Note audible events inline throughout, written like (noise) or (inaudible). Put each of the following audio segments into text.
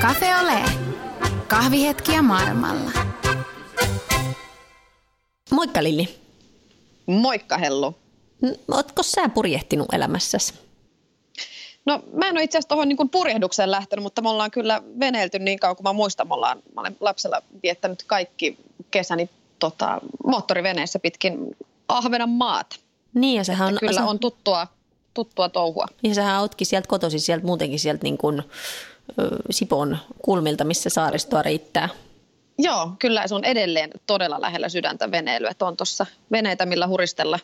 Cafe Ole. Kahvihetkiä maailmalla. Moikka Lilli. Moikka Hellu. Ootko sä purjehtinut elämässäsi? No mä en ole itse asiassa tuohon niin purjehdukseen lähtenyt, mutta me ollaan kyllä veneilty niin kauan kuin mä muistan. Me ollaan, mä olen lapsella viettänyt kaikki kesäni tota, moottoriveneessä pitkin Ahvenan maata. Niin ja sehän on... kyllä se... on tuttua, tuttua touhua. Ja sähän ootkin sieltä kotosi sieltä muutenkin sieltä niin kuin, Sipon kulmilta, missä saaristoa riittää. Joo, kyllä se on edelleen todella lähellä sydäntä veneily, että on tuossa veneitä, millä huristella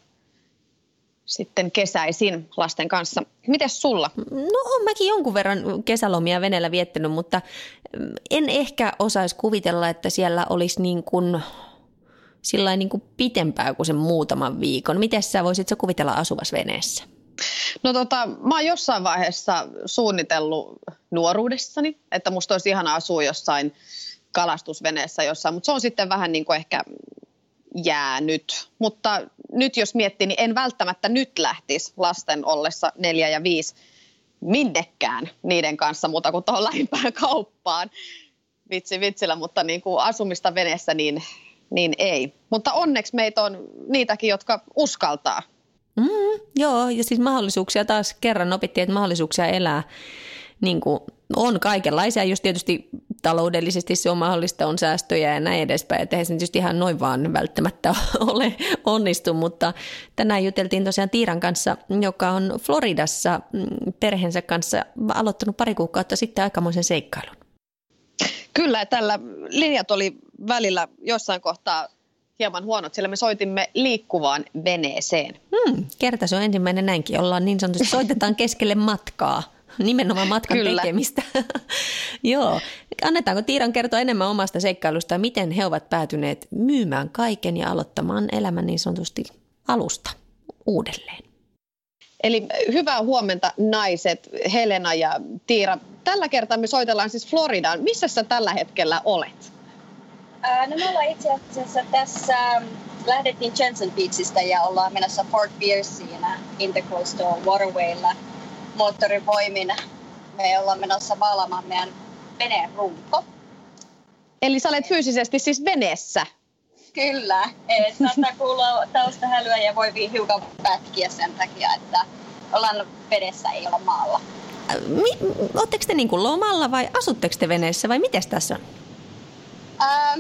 sitten kesäisin lasten kanssa. Mites sulla? No on mäkin jonkun verran kesälomia veneellä viettänyt, mutta en ehkä osaisi kuvitella, että siellä olisi niin kuin, sillä niin kuin pitempää kuin sen muutaman viikon. Miten sä voisit sä kuvitella asuvas veneessä? No tota, mä oon jossain vaiheessa suunnitellut nuoruudessani, että musta olisi ihana asua jossain kalastusveneessä jossain, mutta se on sitten vähän niin kuin ehkä jäänyt. Mutta nyt jos miettii, niin en välttämättä nyt lähtisi lasten ollessa neljä ja viisi minnekään niiden kanssa muuta kuin tuohon lähimpään kauppaan. Vitsi vitsillä, mutta niin kuin asumista veneessä niin, niin ei. Mutta onneksi meitä on niitäkin, jotka uskaltaa. Mm, joo, ja siis mahdollisuuksia taas kerran opittiin, että mahdollisuuksia elää niin kuin on kaikenlaisia, jos tietysti taloudellisesti se on mahdollista, on säästöjä ja näin edespäin, että se tietysti ihan noin vaan välttämättä (laughs) ole onnistu, mutta tänään juteltiin tosiaan Tiiran kanssa, joka on Floridassa mm, perheensä kanssa aloittanut pari kuukautta sitten aikamoisen seikkailun. Kyllä, tällä linjat oli välillä jossain kohtaa hieman huonot, sillä me soitimme liikkuvaan veneeseen. Hmm, kerta se on ensimmäinen näinkin, ollaan niin sanotusti, soitetaan keskelle matkaa nimenomaan matkan Kyllä. tekemistä. (laughs) Joo. Annetaanko Tiiran kertoa enemmän omasta seikkailusta ja miten he ovat päätyneet myymään kaiken ja aloittamaan elämän niin sanotusti alusta uudelleen? Eli hyvää huomenta naiset, Helena ja Tiira. Tällä kertaa me soitellaan siis Floridaan. Missä sä tällä hetkellä olet? No me ollaan itse asiassa tässä, lähdettiin Jensen Beachistä ja ollaan menossa Fort Pierceen Intercoastal Waterwaylla – moottorivoimin me ollaan menossa maalaamaan meidän veneen runko. Eli sä olet fyysisesti siis veneessä? Kyllä. Saattaa (laughs) kuulla taustahälyä ja voi hiukan pätkiä sen takia, että ollaan vedessä, ei olla maalla. Oletteko te niin kuin lomalla vai asutteko te veneessä vai miten tässä on?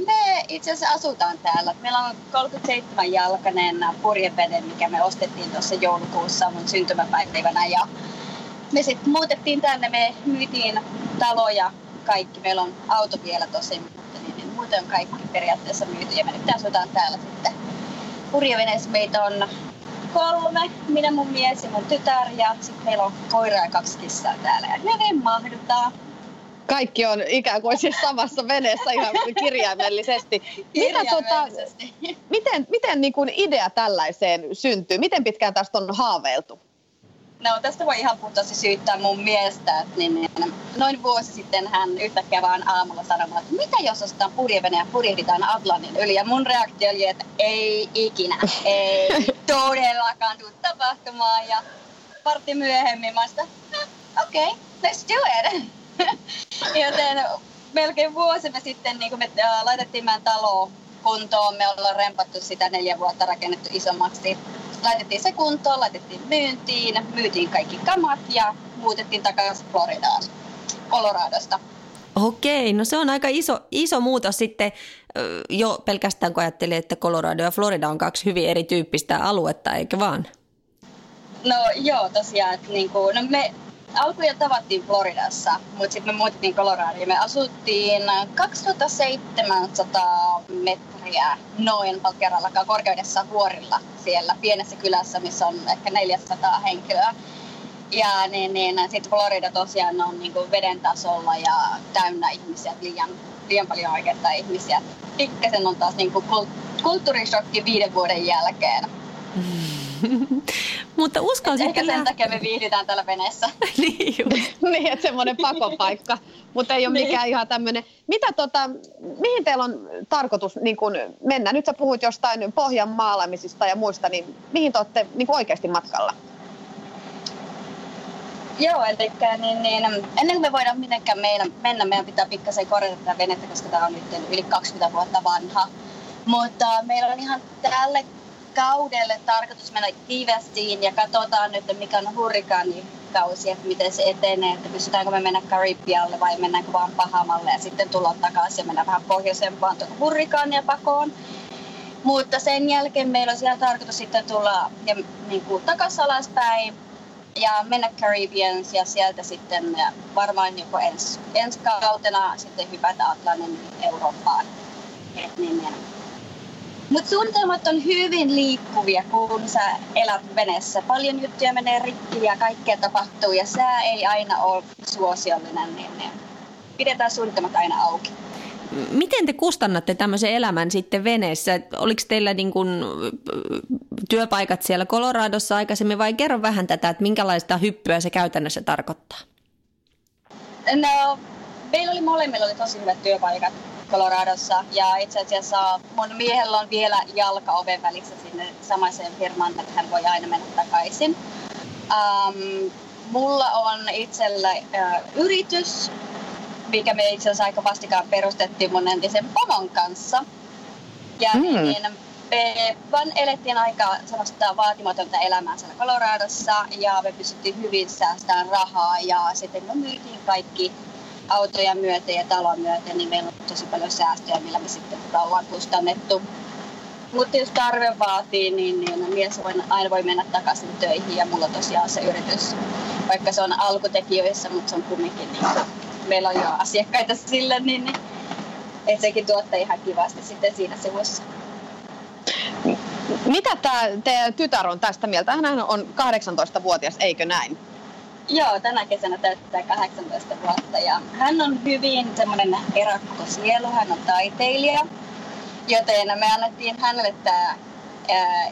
Me itse asiassa asutaan täällä. Meillä on 37 jalkainen purjevene, mikä me ostettiin tuossa joulukuussa mun syntymäpäivänä. Ja me sitten muutettiin tänne, me myytiin taloja kaikki. Meillä on auto vielä tosi, mutta niin, niin muuten on kaikki periaatteessa myyty ja me nyt asutaan täällä sitten. Purjeveneessä meitä on kolme, minä, mun mies ja mun tytär ja sitten meillä on koira ja kaksi kissaa täällä ja me mahdutaan. Kaikki on ikään kuin siis samassa veneessä ihan kirjaimellisesti. kirjaimellisesti. Mitä, tota, miten miten niin kuin idea tällaiseen syntyy? Miten pitkään tästä on haaveiltu? No tästä voi ihan puhtaasti syyttää mun miestä, että niin, niin, noin vuosi sitten hän yhtäkkiä vaan aamulla sanoi, että mitä jos ostetaan purjevene ja purjehditaan Atlantin yli. Ja mun reaktio oli, että ei ikinä, ei (laughs) todellakaan tule tapahtumaan. Ja parti myöhemmin mä sitä, ah, okei, okay, let's do it. (laughs) Joten melkein vuosi me sitten niin me äh, laitettiin meidän talo kuntoon. Me ollaan rempattu sitä neljä vuotta rakennettu isommaksi laitettiin se kuntoon, laitettiin myyntiin, myytiin kaikki kamat ja muutettiin takaisin Floridaan, Coloradosta. Okei, no se on aika iso, iso muutos sitten jo pelkästään kun ajattelee, että Colorado ja Florida on kaksi hyvin erityyppistä aluetta, eikö vaan? No joo, tosiaan. Että niin kuin, no me alkuja tavattiin Floridassa, mutta sitten me muutettiin Coloradoon. Me asuttiin 2700 metriä noin kerrallakaan korkeudessa vuorilla siellä pienessä kylässä, missä on ehkä 400 henkilöä. Ja niin, niin, sitten Florida tosiaan on niin kuin veden tasolla ja täynnä ihmisiä, liian, liian paljon oikeastaan ihmisiä. Pikkasen on taas niin kuin kulttuurishokki viiden vuoden jälkeen. (laughs) Mutta uskalsin Ehkä sen takia me viihdytään täällä veneessä. (laughs) niin (laughs) niin, että semmoinen pakopaikka. Mutta ei ole niin. mikään ihan tämmöinen. Mitä tota, mihin teillä on tarkoitus niin kun mennä? Nyt sä puhuit jostain pohjan maalaamisista ja muista, niin mihin te olette niin oikeasti matkalla? Joo, eli niin, niin, ennen kuin me voidaan mitenkään meidän, mennä, meidän pitää pikkasen korjata tätä venettä, koska tämä on nyt yli 20 vuotta vanha. Mutta meillä on ihan tälle kaudelle tarkoitus mennä Ivestiin ja katsotaan nyt, mikä on hurrikaanikausi, että miten se etenee, että pystytäänkö me mennä Karibialle vai mennäänkö vaan Pahamalle ja sitten tulla takaisin ja mennä vähän pohjoisempaan tuon hurrikaania pakoon. Mutta sen jälkeen meillä on siellä tarkoitus sitten tulla ja, niin kuin, takaisin alaspäin ja mennä Caribbeans ja sieltä sitten varmaan joko ens, ensi kautena sitten hypätä Atlantin Eurooppaan. Et niin, niin. Mutta suunnitelmat on hyvin liikkuvia, kun sä elät veneessä. Paljon juttuja menee rikki ja kaikkea tapahtuu ja sää ei aina ole suosiollinen, niin, pidetään suunnitelmat aina auki. Miten te kustannatte tämmöisen elämän sitten veneessä? Oliko teillä niin kuin työpaikat siellä Coloradossa aikaisemmin vai kerro vähän tätä, että minkälaista hyppyä se käytännössä tarkoittaa? No, meillä oli molemmilla oli tosi hyvät työpaikat Coloradossa ja itse asiassa mun miehellä on vielä jalka oven välissä sinne samaiseen firmaan, että hän voi aina mennä takaisin. Um, mulla on itsellä uh, yritys, mikä me itse asiassa aika vastikaan perustettiin mun entisen pomon kanssa. Ja mm. niin, me vaan elettiin aika sellaista vaatimatonta elämää siellä Coloradossa ja me pystyttiin hyvin säästämään rahaa ja sitten me myytiin kaikki autoja myöten ja talon myöten, niin meillä on tosi paljon säästöjä, millä me sitten tätä ollaan kustannettu. Mutta jos tarve vaatii, niin, niin mies voi, aina voi mennä takaisin töihin ja mulla tosiaan se yritys, vaikka se on alkutekijöissä, mutta se on kumminkin, niin meillä on jo asiakkaita sille, niin, niin että sekin tuottaa ihan kivasti sitten siinä sivussa. Mitä tämä tytär on tästä mieltä? Hän on 18-vuotias, eikö näin? Joo, tänä kesänä täyttää 18 vuotta ja hän on hyvin semmoinen sielu, hän on taiteilija, joten me annettiin hänelle tämä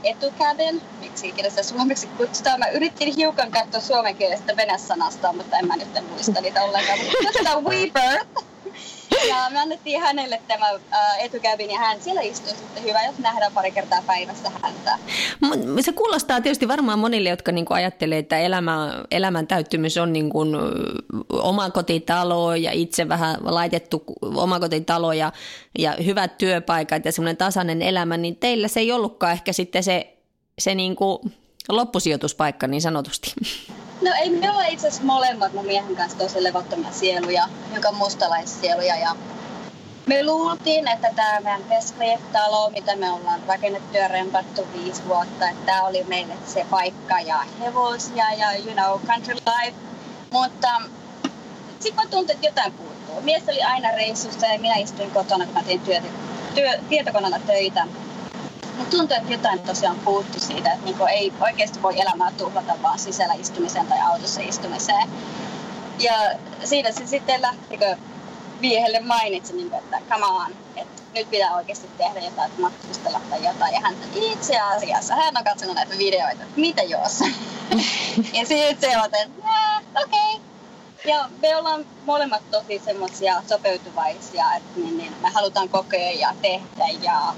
etukäden, miksi ikinä sitä suomeksi kutsutaan. Mä yritin hiukan katsoa suomenkielistä venesanasta, mutta en mä nyt muista niitä ollenkaan. Mutta tämä Weaver, ja me annettiin hänelle tämä äh, etukävin ja hän siellä istui sitten hyvä, jos nähdään pari kertaa päivässä häntä. Se kuulostaa tietysti varmaan monille, jotka niinku ajattelee, että elämä, elämän täyttymys on niinku omakotitalo ja itse vähän laitettu omakotitalo ja, ja hyvät työpaikat ja semmoinen tasainen elämä, niin teillä se ei ollutkaan ehkä sitten se, se niinku loppusijoituspaikka niin sanotusti. No ei me olla itse asiassa molemmat mun miehen kanssa tosi levottomia sieluja, joka mustalaissieluja. Ja me luultiin, että tämä meidän Westcliff-talo, mitä me ollaan rakennettu ja rempattu viisi vuotta, että tämä oli meille se paikka ja hevosia ja you know, country life. Mutta sitten mä tuntin, että jotain puuttuu. Mies oli aina reissussa ja minä istuin kotona, kun mä tein työtä, työ, tietokoneella töitä. Mutta tuntuu, että jotain tosiaan puuttu siitä, että niinku ei oikeasti voi elämää tuhlata vaan sisällä istumiseen tai autossa istumiseen. Ja siinä se sitten lähtikö miehelle mainitsi, niin että come on, että nyt pitää oikeasti tehdä jotain, että matkustella tai jotain. Ja hän itse asiassa, hän on katsonut näitä videoita, että mitä jos? (laughs) ja sitten se on, että okei. Okay. Ja me ollaan molemmat tosi semmoisia sopeutuvaisia, että niin, niin, me halutaan kokea ja tehdä ja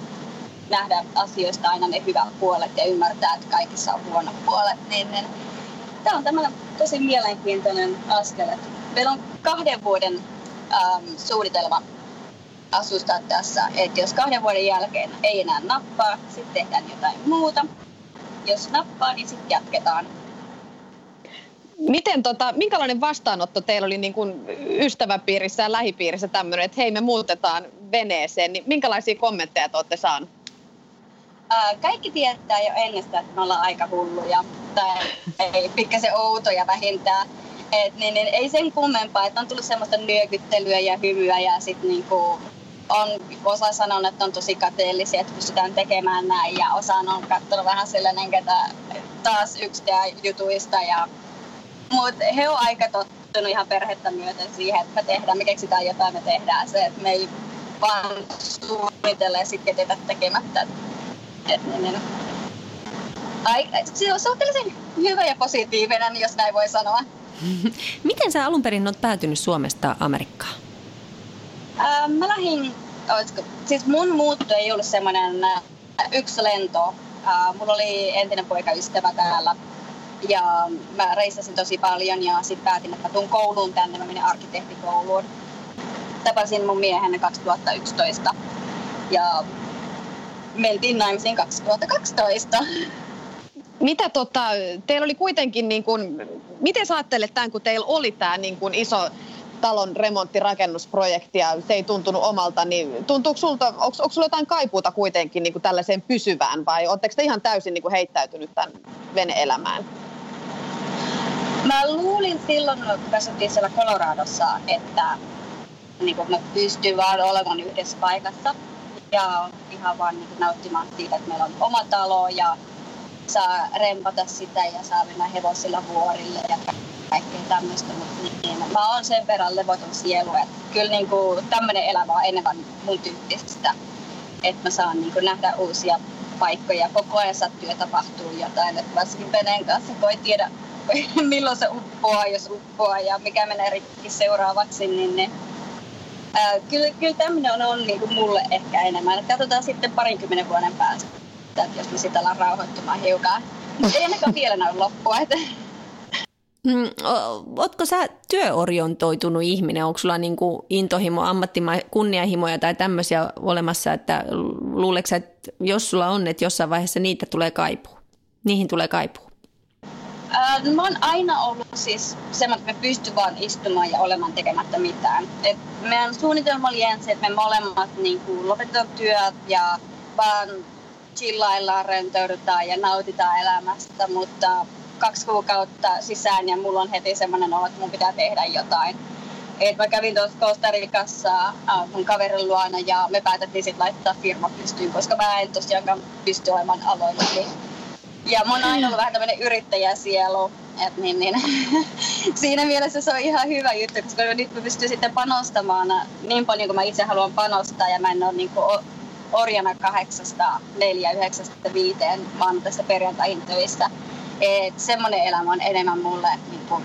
nähdä asioista aina ne hyvät puolet ja ymmärtää, että kaikissa on huonot puolet, niin, niin tämä on tämmöinen tosi mielenkiintoinen askel. Meillä on kahden vuoden ähm, suunnitelma asustaa tässä, että jos kahden vuoden jälkeen ei enää nappaa, sitten tehdään jotain muuta. Jos nappaa, niin sitten jatketaan. Miten tota, minkälainen vastaanotto teillä oli niin kuin ystäväpiirissä ja lähipiirissä tämmöinen, että hei me muutetaan veneeseen, niin minkälaisia kommentteja te olette saaneet? kaikki tietää jo ennestään, että me ollaan aika hulluja tai ei, pikkasen outoja vähintään. Et, niin, niin, ei sen kummempaa, että on tullut semmoista nyökyttelyä ja hymyä ja sitten niinku, on, osa sanonut, että on tosi kateellisia, että pystytään tekemään näin ja osa on katsonut vähän sellainen, että taas yksi jutuista. Ja, mutta he on aika tottunut ihan perhettä myöten siihen, että me tehdään, me keksitään jotain, me tehdään se, että me ei vaan suunnitella ja sitten tekemättä. Niin. Ai, se on suhteellisen hyvä ja positiivinen, jos näin voi sanoa. (laughs) Miten sä alun perin olet päätynyt Suomesta Amerikkaan? Ää, mä lähdin, siis mun muutto ei ollut semmoinen yksi lento. Ää, mulla oli entinen poikaystävä täällä Ja mä reissasin tosi paljon ja sitten päätin, että mä tuun kouluun tänne. Mä menin arkkitehtikouluun. Tapasin mun miehen 2011 ja mentiin naimisiin 2012. Mitä tota, teillä oli kuitenkin, niin kuin, miten sä ajattelet tämän, kun teillä oli tämä niin kuin iso talon remonttirakennusprojekti ja se ei tuntunut omalta, niin tuntuuko sulta, onko, onko sulla jotain kaipuuta kuitenkin niin kuin tällaiseen pysyvään vai oletteko te ihan täysin niin kuin heittäytynyt tämän veneelämään? Mä luulin silloin, kun asuttiin siellä Coloradossa, että niin kuin mä pystyn vaan olemaan yhdessä paikassa ja ihan vaan niin nauttimaan siitä, että meillä on oma talo ja saa rempata sitä ja saa mennä hevosilla vuorille ja kaikkea tämmöistä, mutta niin, mä oon sen verran levoton sielu, että kyllä niin kuin tämmöinen elämä on enemmän mun tyyppistä, että mä saan niin kuin nähdä uusia paikkoja, koko ajan sattuu ja tapahtuu jotain, että varsinkin veneen kanssa. Voi tiedä (laughs) milloin se uppoaa, jos uppoaa ja mikä menee rikki seuraavaksi, niin ne, kyllä, kyllä tämmöinen on, on niin kuin mulle ehkä enemmän. Katsotaan sitten parinkymmenen vuoden päästä, että jos me sitä ollaan rauhoittumaan hiukan. Ei ainakaan vielä näy loppua. Että Mm, ootko sä työorientoitunut ihminen? Onko sulla niinku intohimo, ammattima, kunnianhimoja tai tämmöisiä olemassa, että luuleeko että jos sulla on, että jossain vaiheessa niitä tulee kaipuu? Niihin tulee kaipuu? Äh, mä oon aina ollut siis semmoinen, että me pysty vaan istumaan ja olemaan tekemättä mitään. Et meidän suunnitelma oli ensin, että me molemmat niin lopetetaan työt ja vaan chillaillaan, rentoudutaan ja nautitaan elämästä, mutta kaksi kuukautta sisään ja mulla on heti semmoinen olo, että mun pitää tehdä jotain. Et mä kävin tuossa Costa Ricassa äh, mun kaverin luona ja me päätettiin sitten laittaa firma pystyyn, koska mä en tosiaankaan pysty olemaan aloilla. Ja mun on aina ollut vähän tämmöinen yrittäjäsielu, et niin, niin. (laughs) siinä mielessä se on ihan hyvä juttu, koska nyt mä pystyn sitten panostamaan niin paljon kuin mä itse haluan panostaa ja mä en ole niin kuin orjana kahdeksasta, neljä, yhdeksästä viiteen, mä oon tässä perjantaihin töissä. Et semmoinen elämä on enemmän mulle. Niin kuin.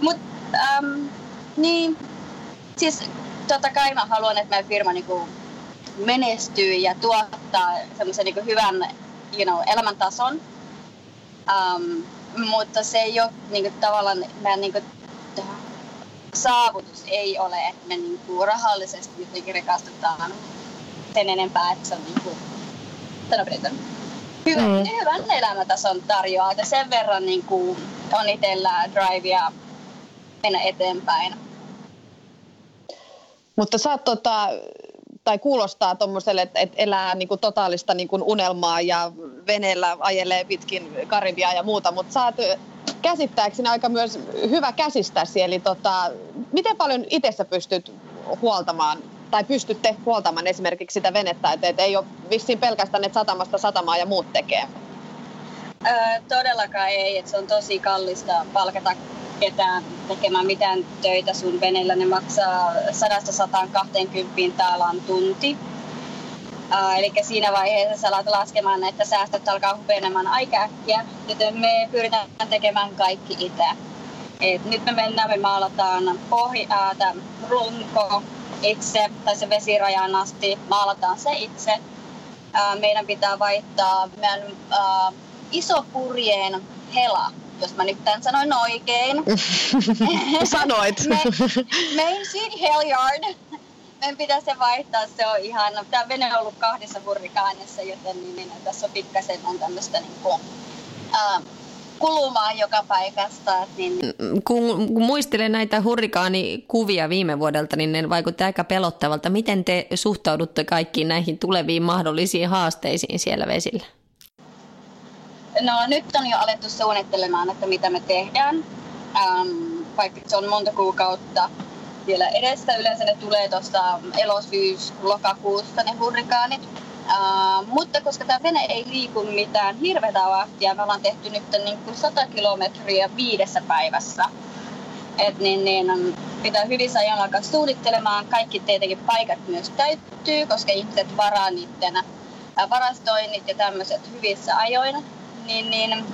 Mut, äm, niin, siis totta kai mä haluan, että meidän firma niin kuin, menestyy ja tuottaa semmoisen niin hyvän you know, elämäntason. Um, mutta se ei ole niin kuin, tavallaan, meidän niin kuin, saavutus ei ole, että me niin kuin, rahallisesti jotenkin rikastutaan sen enempää, että se on niin kuin, hyvän, mm. hyvän elämätason tarjoaa. Että sen verran niin kuin, on itsellä drivea mennä eteenpäin. Mutta sä oot tota, tai kuulostaa tuommoiselle, että, että elää niin kuin totaalista niin kuin unelmaa ja veneellä ajelee pitkin Karibia ja muuta, mutta oot käsittääkseni aika myös hyvä käsistäsi, eli tota, miten paljon itse pystyt huoltamaan tai pystytte huoltamaan esimerkiksi sitä venettä, että et ei ole vissiin pelkästään, että satamasta satamaa ja muut tekee? Öö, todellakaan ei, että se on tosi kallista palkata ketään tekemään mitään töitä sun veneellä. Ne maksaa 100-120 taalan tunti. Uh, eli siinä vaiheessa sä alat laskemaan, että säästöt alkaa hupenemaan aika äkkiä, joten me pyritään tekemään kaikki itse. Et nyt me mennään, me maalataan pohja, äh, runko itse, tai se vesirajaan asti, maalataan se itse. Äh, meidän pitää vaihtaa meidän äh, isopurjeen hela jos mä nyt tämän sanoin oikein. (laughs) Sanoit. (laughs) Street Hilliard. Meidän pitää se vaihtaa, se on ihan, tämä vene on ollut kahdessa hurrikaanissa, joten niin, niin, tässä on pikkasen on tämmöistä niin kuin, uh, kulumaan joka paikasta. Niin... Kun, kun muistelen näitä hurrikaanikuvia viime vuodelta, niin ne vaikutti aika pelottavalta. Miten te suhtaudutte kaikkiin näihin tuleviin mahdollisiin haasteisiin siellä vesillä? No nyt on jo alettu suunnittelemaan, että mitä me tehdään. Ähm, vaikka se on monta kuukautta vielä edessä. Yleensä ne tulee tuossa elosyys lokakuussa ne hurrikaanit. Uh, mutta koska tämä vene ei liiku mitään hirveätä vahtia, me ollaan tehty nyt niin kuin 100 kilometriä viidessä päivässä. Et niin, niin, pitää hyvissä ajoin alkaa suunnittelemaan. Kaikki tietenkin paikat myös täyttyy, koska ihmiset varaa niiden varastoinnit ja tämmöiset hyvissä ajoin niin, niin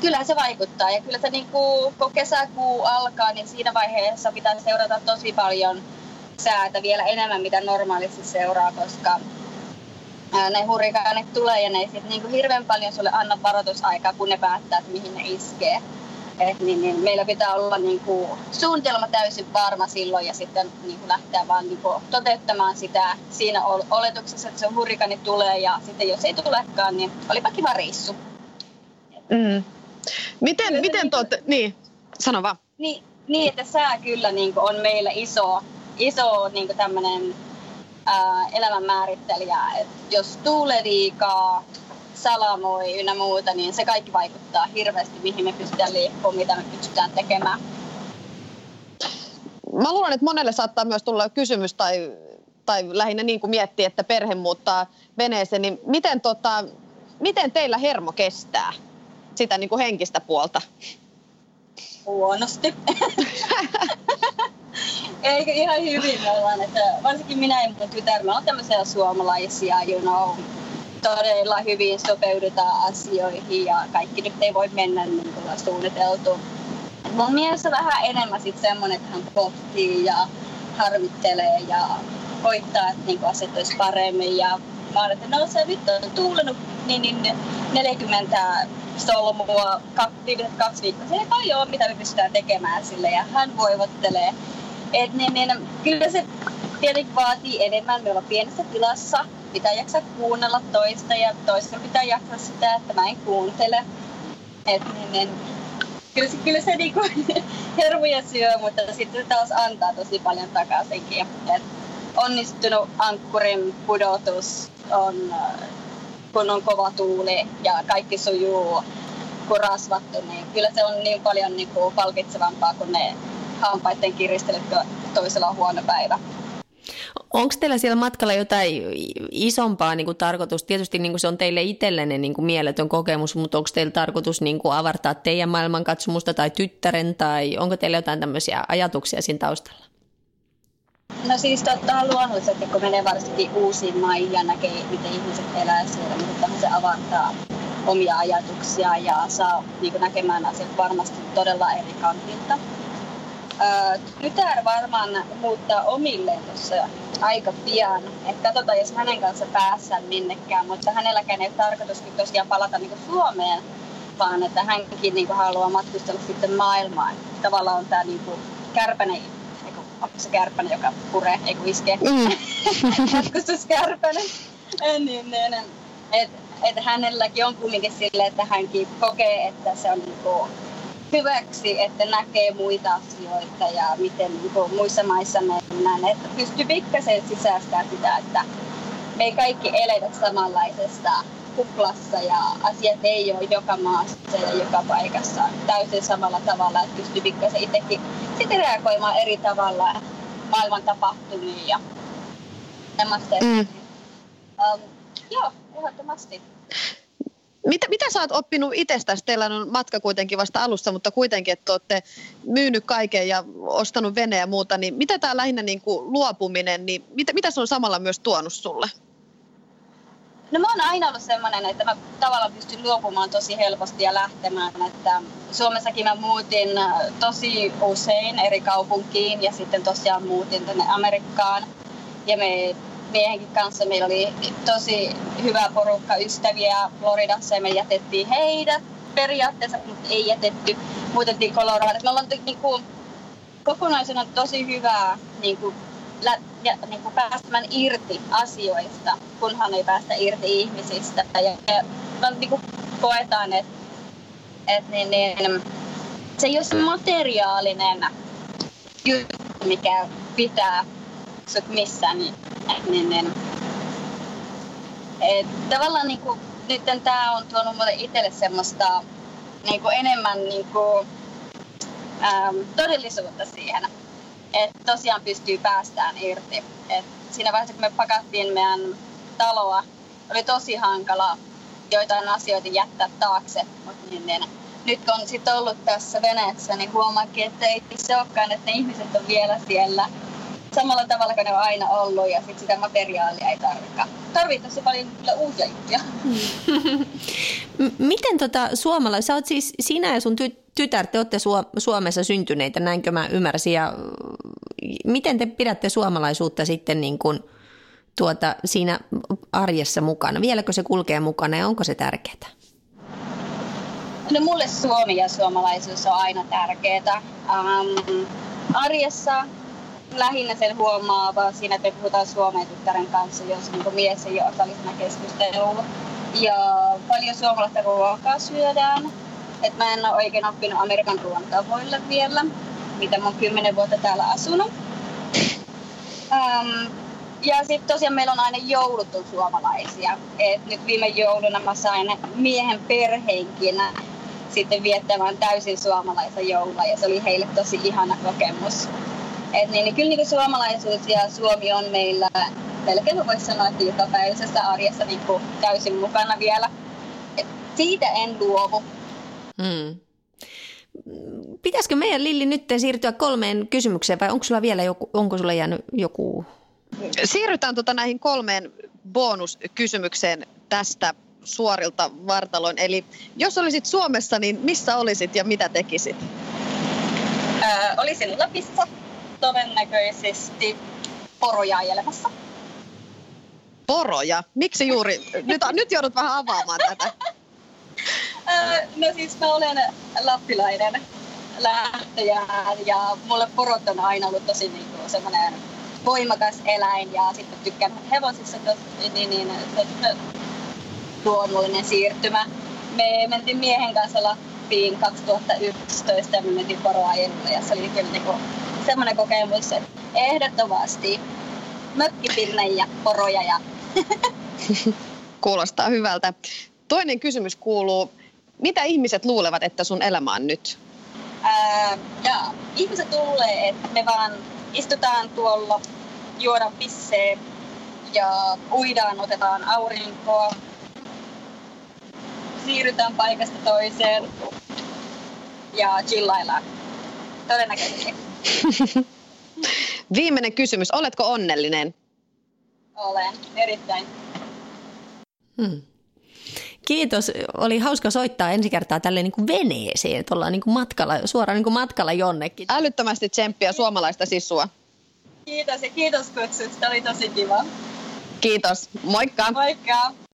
kyllä se vaikuttaa. Ja kyllä se niin kuin, kun kesäkuu alkaa, niin siinä vaiheessa pitää seurata tosi paljon säätä vielä enemmän, mitä normaalisti seuraa, koska ne hurrikaanit tulee ja ne ei sitten niinku hirveän paljon sulle anna varoitusaikaa, kun ne päättää, että mihin ne iskee. Et niin, niin meillä pitää olla niinku suunnitelma täysin varma silloin ja sitten niinku lähteä vaan niinku toteuttamaan sitä siinä oletuksessa, että se hurrikaani tulee ja sitten jos ei tulekaan, niin olipa kiva reissu. Mm. Miten, kyllä miten tuot, niin, niin, sano vaan. Niin, niin että sää kyllä niin on meillä iso, iso niin tämmöinen elämän määrittelijä. Et jos tuulee liikaa, salamoi ynnä muuta, niin se kaikki vaikuttaa hirveästi, mihin me pystytään liikkumaan, mitä me pystytään tekemään. Mä luulen, että monelle saattaa myös tulla kysymys tai, tai lähinnä niin kuin miettiä, että perhe muuttaa veneeseen, niin miten, tota, miten teillä hermo kestää sitä niin kuin henkistä puolta? Huonosti. (laughs) Eikö ihan hyvin me ollaan, että varsinkin minä ja mun tytär, me ollaan tämmöisiä suomalaisia, you know, todella hyvin sopeudutaan asioihin ja kaikki nyt ei voi mennä niin kuin suunniteltu. Mun mielestä vähän enemmän sitten semmoinen, että hän pohtii ja harmittelee ja koittaa, että niin asiat olisi paremmin. Ja mä olen, että no se nyt on tuulenut niin, niin 40 solmua viimeiset kaksi viikkoa. Se ei paljon ole, mitä me pystytään tekemään sille ja hän voivottelee. Et niin, niin, kyllä se tietenkin vaatii enemmän. Me ollaan pienessä tilassa, pitää jaksaa kuunnella toista ja toista pitää jaksaa sitä, että mä en kuuntele. Et niin, niin, kyllä se, kyllä se niinku (laughs) hermoja syö, mutta sitten se taas antaa tosi paljon takaisinkin. Et onnistunut ankkurin pudotus on, kun on kova tuuli ja kaikki sujuu kuin rasvattu, niin kyllä se on niin paljon niin kuin palkitsevampaa kuin ne hampaiden kiristelyt, toisella on huono päivä. Onko teillä siellä matkalla jotain isompaa niin kuin tarkoitus? Tietysti niin kuin se on teille itsellenne niin kuin mieletön kokemus, mutta onko teillä tarkoitus niin kuin avartaa teidän maailmankatsomusta tai tyttären, tai onko teillä jotain tämmöisiä ajatuksia siinä taustalla? No siis totta luonnollisesti, kun menee varsinkin uusiin maihin ja näkee, miten ihmiset elää siellä, niin se avartaa omia ajatuksia ja saa niin näkemään asiat varmasti todella eri kantilta. tytär varmaan muuttaa omilleen tuossa aika pian. Että katsotaan, jos hänen kanssa päässään minnekään, mutta hänelläkään ei ole tarkoitus tosiaan palata niin Suomeen, vaan että hänkin niin haluaa matkustella sitten maailmaan. Tavallaan on tämä niin kärpänen onko se kärpänen, joka puree, ei kun iskee. (laughs) Mm. Matkustuskärpänen. niin, niin, niin. Et, et hänelläkin on kumminkin sille, että hänkin kokee, että se on niinku hyväksi, että näkee muita asioita ja miten niinku muissa maissa mennään. Että pystyy pikkasen sisäistää sitä, että me ei kaikki eletä samanlaisesta kuplassa ja asiat ei ole joka maassa ja joka paikassa täysin samalla tavalla, että pystyy pikkasen itsekin sitten reagoimaan eri tavalla maailman tapahtumiin ja. Mm. Um, joo, ehdottomasti. Mitä, mitä sä oot oppinut itsestäsi? Teillä on matka kuitenkin vasta alussa, mutta kuitenkin, että olette myynyt kaiken ja ostanut veneen ja muuta, niin mitä tämä lähinnä niin kuin luopuminen, niin mitä, mitä se on samalla myös tuonut sulle? No mä oon aina ollut semmoinen, että mä tavallaan pystyn luopumaan tosi helposti ja lähtemään. Että Suomessakin mä muutin äh, tosi usein eri kaupunkiin ja sitten tosiaan muutin tänne Amerikkaan. Ja me miehenkin kanssa meillä oli tosi hyvä porukka ystäviä Floridassa ja me jätettiin heidät periaatteessa, mutta ei jätetty. Muutettiin Coloradoon. Me ollaan niin kuin, kokonaisena tosi hyvää niin kuin, niin kuin päästämään irti asioista, kunhan ei päästä irti ihmisistä. Ja, ja niin kuin koetaan, että et, niin, niin, se ei ole se materiaalinen juttu, mikä pitää sut missään. Niin, niin, niin. Et, tavallaan niin kuin, nyt tämä on tuonut mulle itselle semmoista niin kuin enemmän niin kuin, äm, todellisuutta siihen että tosiaan pystyy päästään irti. Et siinä vaiheessa, kun me pakattiin meidän taloa, oli tosi hankala joitain asioita jättää taakse, mutta niin, niin, nyt kun on sitten ollut tässä veneessä, niin huomaakin, että ei se olekaan, että ne ihmiset on vielä siellä samalla tavalla kuin ne on aina ollut ja sitten sitä materiaalia ei tarvita. Tarvii tosi paljon kyllä uusia juttuja. (laughs) Miten tota suomala, sä oot siis sinä ja sun tytär, te olette Suomessa syntyneitä, näinkö mä ymmärsin, ja miten te pidätte suomalaisuutta sitten niin kuin tuota, siinä arjessa mukana? Vieläkö se kulkee mukana ja onko se tärkeää? No mulle Suomi ja suomalaisuus on aina tärkeää. Um, arjessa lähinnä sen huomaa vaan siinä, että puhutaan suomen tyttären kanssa, jos niin mies ei ole osallisena keskusteluun. Ja paljon suomalaista ruokaa syödään. Et mä en ole oikein oppinut Amerikan ruoan tavoille vielä, mitä mä oon kymmenen vuotta täällä asunut. Um, ja sitten tosiaan meillä on aina joulut on suomalaisia. Et nyt viime jouluna mä sain miehen perheenkin sitten viettämään täysin suomalaista joulua ja se oli heille tosi ihana kokemus. Et niin, niin kyllä niin suomalaisuus ja Suomi on meillä, melkein voisi sanoa, että jokapäiväisessä arjessa niin täysin mukana vielä. Et siitä en luovu. Hmm. Pitäisikö meidän Lilli nyt siirtyä kolmeen kysymykseen vai onko sulla vielä joku, onko sulla jäänyt joku? Siirrytään tuota näihin kolmeen bonuskysymykseen tästä suorilta vartaloin. Eli jos olisit Suomessa, niin missä olisit ja mitä tekisit? Öö, olisin Lapissa todennäköisesti poroja ajelemassa. Poroja? Miksi juuri? Nyt, nyt joudut vähän avaamaan tätä. Öö, no siis mä olen lappilainen lähtöjään ja mulle porot on aina ollut tosi niin kuin semmoinen voimakas eläin ja sitten tykkään hevosissa niin, niin, se, luonnollinen siirtymä. Me mentiin miehen kanssa Lappiin 2011 ja me mentiin poroajelulle ja se oli kyllä niinku semmoinen kokemus, että ehdottomasti mökkipinne ja poroja. Ja (laughs) Kuulostaa hyvältä. Toinen kysymys kuuluu, mitä ihmiset luulevat, että sun elämä on nyt? Ää, ja ihmiset luulee, että me vaan istutaan tuolla, juodaan pissee ja uidaan, otetaan aurinkoa, siirrytään paikasta toiseen ja chillaillaan. Todennäköisesti. (laughs) Viimeinen kysymys. Oletko onnellinen? Olen, erittäin. Hmm. Kiitos. Oli hauska soittaa ensi kertaa tälle niin kuin veneeseen, että ollaan niin kuin matkalla, suoraan niin kuin matkalla jonnekin. Älyttömästi tsemppiä suomalaista sisua. Kiitos ja kiitos kutsusta. Oli tosi kiva. Kiitos. Moikka. Moikka.